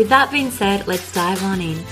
With that being said, let's dive on in.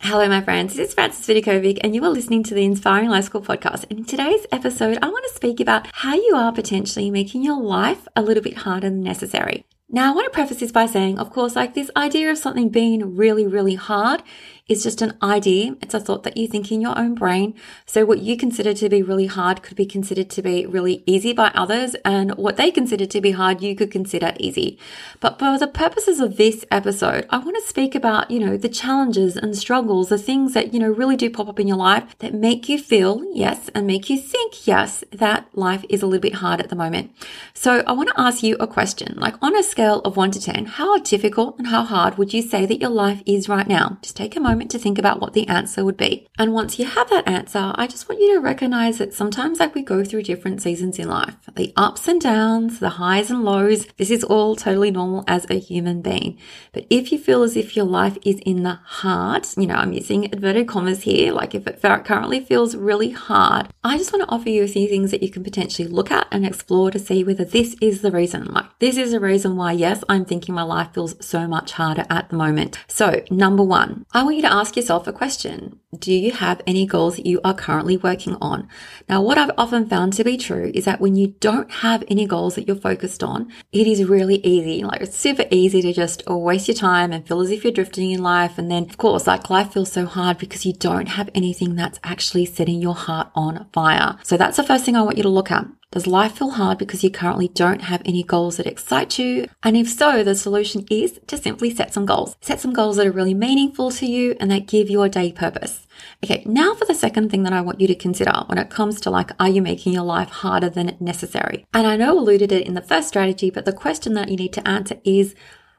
Hello, my friends. This is Frances Vidakovic, and you are listening to the Inspiring Life School podcast. And in today's episode, I want to speak about how you are potentially making your life a little bit harder than necessary. Now, I want to preface this by saying, of course, like this idea of something being really, really hard is just an idea. It's a thought that you think in your own brain. So what you consider to be really hard could be considered to be really easy by others. And what they consider to be hard, you could consider easy. But for the purposes of this episode, I want to speak about, you know, the challenges and struggles, the things that, you know, really do pop up in your life that make you feel, yes, and make you think, yes, that life is a little bit hard at the moment. So I want to ask you a question, like on a scale of one to 10, how difficult and how hard would you say that your life is right now? Just take a moment to think about what the answer would be. And once you have that answer, I just want you to recognize that sometimes like we go through different seasons in life, the ups and downs, the highs and lows. This is all totally normal as a human being. But if you feel as if your life is in the hard, you know, I'm using inverted commas here, like if it currently feels really hard, I just want to offer you a few things that you can potentially look at and explore to see whether this is the reason. Like this is a reason why, yes, I'm thinking my life feels so much harder at the moment. So number one, I want you to ask yourself a question. Do you have any goals that you are currently working on? Now, what I've often found to be true is that when you don't have any goals that you're focused on, it is really easy. Like it's super easy to just oh, waste your time and feel as if you're drifting in life. And then of course, like life feels so hard because you don't have anything that's actually setting your heart on fire. So that's the first thing I want you to look at. Does life feel hard because you currently don't have any goals that excite you? And if so, the solution is to simply set some goals. Set some goals that are really meaningful to you and that give your day purpose. Okay, now for the second thing that I want you to consider when it comes to like, are you making your life harder than necessary? And I know alluded it in the first strategy, but the question that you need to answer is,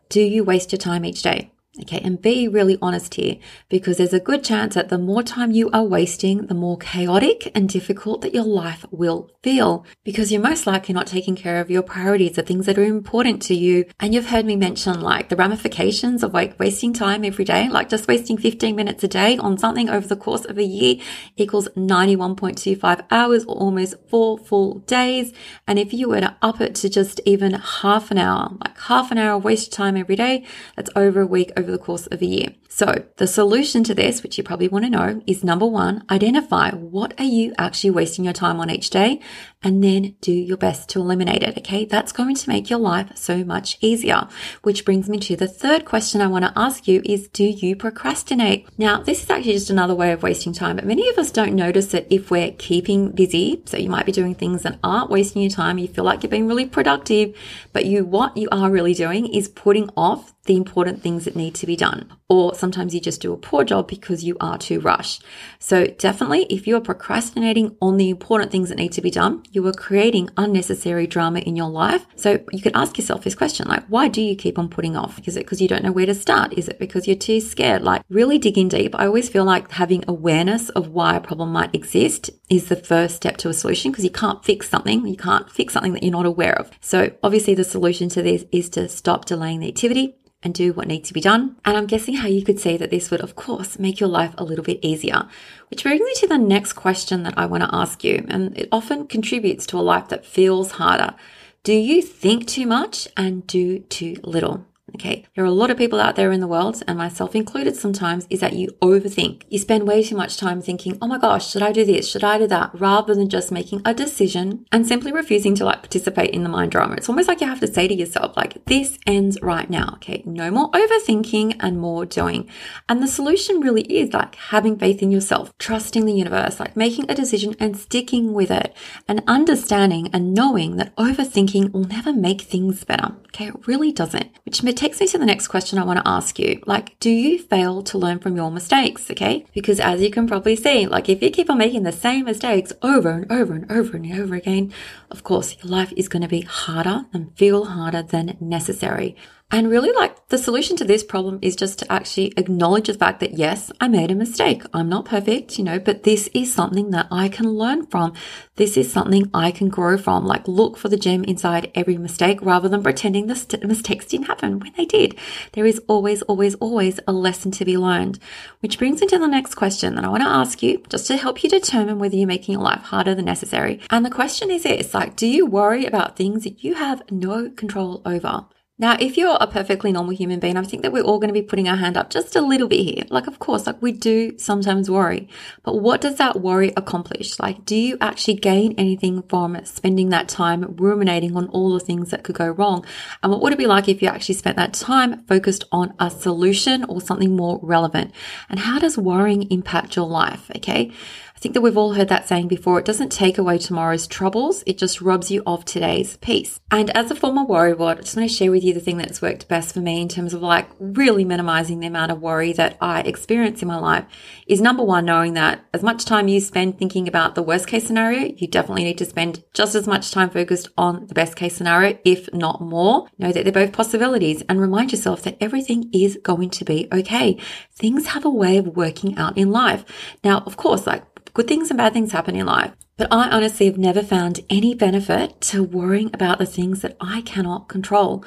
do you waste your time each day? Okay, and be really honest here because there's a good chance that the more time you are wasting, the more chaotic and difficult that your life will feel because you're most likely not taking care of your priorities, the things that are important to you. And you've heard me mention like the ramifications of like wasting time every day, like just wasting 15 minutes a day on something over the course of a year equals 91.25 hours or almost four full days. And if you were to up it to just even half an hour, like half an hour of waste time every day, that's over a week over the course of a year. So the solution to this, which you probably want to know is number one, identify what are you actually wasting your time on each day and then do your best to eliminate it. Okay. That's going to make your life so much easier, which brings me to the third question I want to ask you is do you procrastinate? Now, this is actually just another way of wasting time, but many of us don't notice that if we're keeping busy, so you might be doing things that aren't wasting your time. You feel like you're being really productive, but you, what you are really doing is putting off the important things that need to be done. Or sometimes you just do a poor job because you are too rushed. So definitely, if you are procrastinating on the important things that need to be done, you were creating unnecessary drama in your life. So you could ask yourself this question, like, why do you keep on putting off? Is it because you don't know where to start? Is it because you're too scared? Like really dig in deep. I always feel like having awareness of why a problem might exist is the first step to a solution because you can't fix something. You can't fix something that you're not aware of. So obviously the solution to this is to stop delaying the activity and do what needs to be done. And I'm guessing how you could say that this would, of course, make your life a little bit easier. Which brings me to the next question that I want to ask you. And it often contributes to a life that feels harder. Do you think too much and do too little? Okay. There are a lot of people out there in the world, and myself included sometimes, is that you overthink. You spend way too much time thinking, oh my gosh, should I do this? Should I do that? Rather than just making a decision and simply refusing to like participate in the mind drama. It's almost like you have to say to yourself, like, this ends right now. Okay. No more overthinking and more doing. And the solution really is like having faith in yourself, trusting the universe, like making a decision and sticking with it and understanding and knowing that overthinking will never make things better. Okay. It really doesn't, which takes me to the next question I want to ask you. Like, do you fail to learn from your mistakes? Okay. Because as you can probably see, like if you keep on making the same mistakes over and over and over and over again, of course, your life is going to be harder and feel harder than necessary. And really, like the solution to this problem is just to actually acknowledge the fact that yes, I made a mistake. I'm not perfect, you know, but this is something that I can learn from. This is something I can grow from. Like, look for the gem inside every mistake rather than pretending the st- mistakes didn't happen when they did. There is always, always, always a lesson to be learned. Which brings me to the next question that I want to ask you just to help you determine whether you're making your life harder than necessary. And the question is this like, do you worry about things that you have no control over? Now, if you're a perfectly normal human being, I think that we're all going to be putting our hand up just a little bit here. Like, of course, like we do sometimes worry, but what does that worry accomplish? Like, do you actually gain anything from spending that time ruminating on all the things that could go wrong? And what would it be like if you actually spent that time focused on a solution or something more relevant? And how does worrying impact your life? Okay I think that we've all heard that saying before. It doesn't take away tomorrow's troubles. It just robs you of today's peace. And as a former worrywart, I just want to share with the thing that's worked best for me in terms of like really minimizing the amount of worry that I experience in my life is number one, knowing that as much time you spend thinking about the worst case scenario, you definitely need to spend just as much time focused on the best case scenario, if not more. Know that they're both possibilities and remind yourself that everything is going to be okay. Things have a way of working out in life. Now, of course, like Good things and bad things happen in life. But I honestly have never found any benefit to worrying about the things that I cannot control.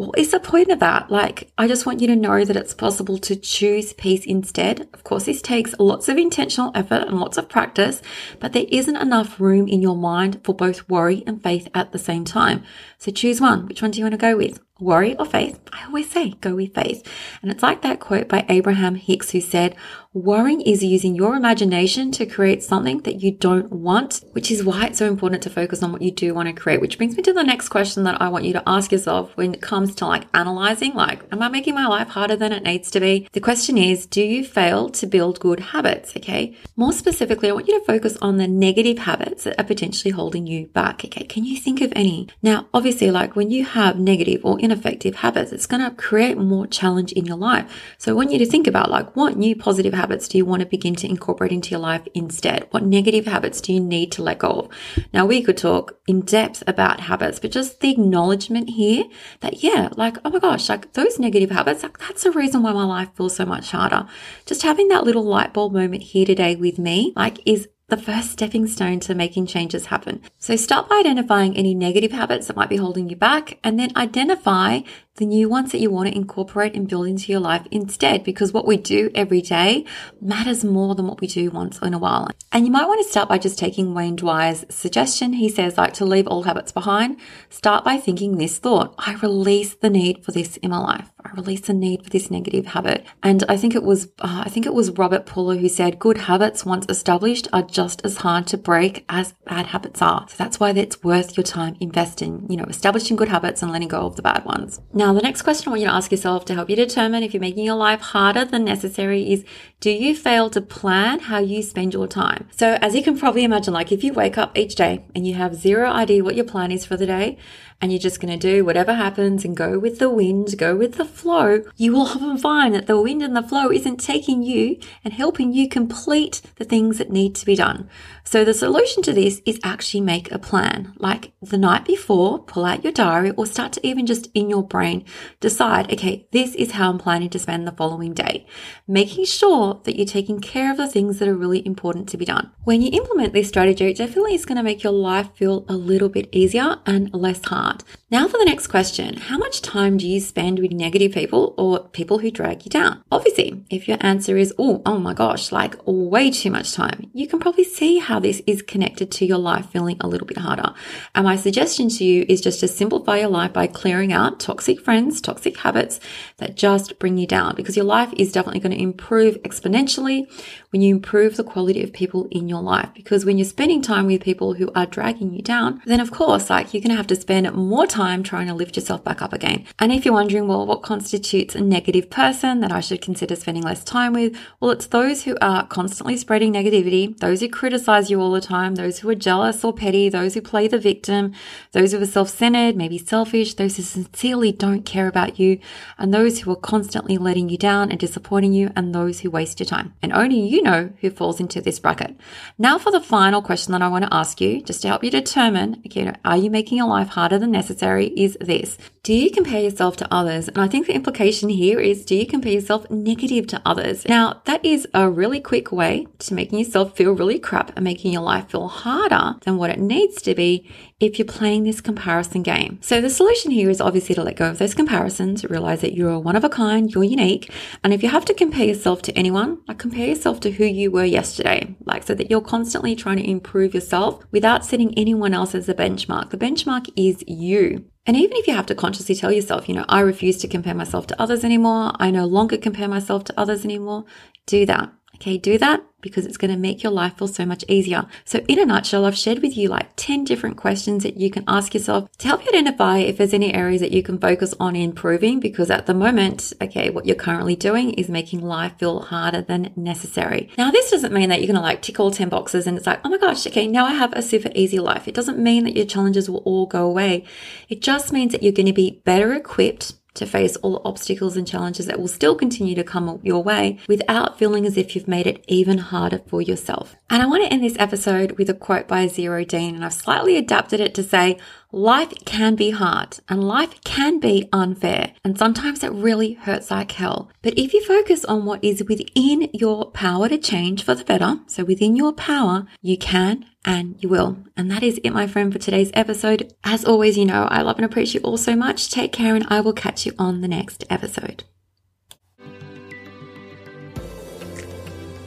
What is the point of that? Like, I just want you to know that it's possible to choose peace instead. Of course, this takes lots of intentional effort and lots of practice, but there isn't enough room in your mind for both worry and faith at the same time. So choose one. Which one do you want to go with? Worry or faith? I always say go with faith. And it's like that quote by Abraham Hicks who said, Worrying is using your imagination to create something that you don't want, which is why it's so important to focus on what you do want to create. Which brings me to the next question that I want you to ask yourself when it comes to like analyzing, like, am I making my life harder than it needs to be? The question is, do you fail to build good habits? Okay. More specifically, I want you to focus on the negative habits that are potentially holding you back. Okay. Can you think of any? Now, obviously, like when you have negative or ineffective habits, it's going to create more challenge in your life. So I want you to think about like what new positive habits do you want to begin to incorporate into your life instead? What negative habits do you need to let go of? Now, we could talk in depth about habits, but just the acknowledgement here that, yeah, like, oh my gosh, like those negative habits, like that's the reason why my life feels so much harder. Just having that little light bulb moment here today with me, like, is the first stepping stone to making changes happen. So start by identifying any negative habits that might be holding you back and then identify the new ones that you want to incorporate and build into your life instead, because what we do every day matters more than what we do once in a while. And you might want to start by just taking Wayne Dyer's suggestion. He says, like, to leave all habits behind, start by thinking this thought I release the need for this in my life. I release the need for this negative habit. And I think it was, uh, I think it was Robert Puller who said, good habits once established are just as hard to break as bad habits are. So that's why it's worth your time investing, you know, establishing good habits and letting go of the bad ones. Now, now, the next question I want you to ask yourself to help you determine if you're making your life harder than necessary is do you fail to plan how you spend your time? So, as you can probably imagine, like if you wake up each day and you have zero idea what your plan is for the day, and you're just going to do whatever happens and go with the wind, go with the flow, you will often find that the wind and the flow isn't taking you and helping you complete the things that need to be done. So the solution to this is actually make a plan. Like the night before, pull out your diary or start to even just in your brain decide, okay, this is how I'm planning to spend the following day. Making sure that you're taking care of the things that are really important to be done. When you implement this strategy, it definitely is going to make your life feel a little bit easier and less hard. Now for the next question. How much time do you spend with negative people or people who drag you down? Obviously, if your answer is, oh, oh my gosh, like way too much time, you can probably see how this is connected to your life feeling a little bit harder. And my suggestion to you is just to simplify your life by clearing out toxic friends, toxic habits that just bring you down because your life is definitely going to improve exponentially when you improve the quality of people in your life. Because when you're spending time with people who are dragging you down, then of course, like you're going to have to spend more time trying to lift yourself back up again. And if you're wondering, well, what constitutes a negative person that I should consider spending less time with? Well, it's those who are constantly spreading negativity, those who criticize you all the time, those who are jealous or petty, those who play the victim, those who are self-centered, maybe selfish, those who sincerely don't care about you, and those who are constantly letting you down and disappointing you, and those who waste your time. And only you know who falls into this bracket. Now for the final question that I want to ask you, just to help you determine, okay, are you making your life harder than necessary is this. Do you compare yourself to others? And I think the implication here is do you compare yourself negative to others? Now, that is a really quick way to making yourself feel really crap and making your life feel harder than what it needs to be if you're playing this comparison game. So the solution here is obviously to let go of those comparisons, realize that you're one of a kind, you're unique. And if you have to compare yourself to anyone, like compare yourself to who you were yesterday, like so that you're constantly trying to improve yourself without setting anyone else as a benchmark. The benchmark is you. And even if you have to consciously tell yourself, you know, I refuse to compare myself to others anymore, I no longer compare myself to others anymore, do that. Okay, do that because it's going to make your life feel so much easier. So in a nutshell, I've shared with you like 10 different questions that you can ask yourself to help you identify if there's any areas that you can focus on improving because at the moment, okay, what you're currently doing is making life feel harder than necessary. Now, this doesn't mean that you're going to like tick all 10 boxes and it's like, oh my gosh, okay, now I have a super easy life. It doesn't mean that your challenges will all go away. It just means that you're going to be better equipped to face all the obstacles and challenges that will still continue to come your way without feeling as if you've made it even harder for yourself. And I want to end this episode with a quote by Zero Dean, and I've slightly adapted it to say, Life can be hard and life can be unfair, and sometimes it really hurts like hell. But if you focus on what is within your power to change for the better, so within your power, you can and you will. And that is it, my friend, for today's episode. As always, you know, I love and appreciate you all so much. Take care, and I will catch you on the next episode.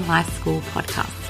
Life School podcast.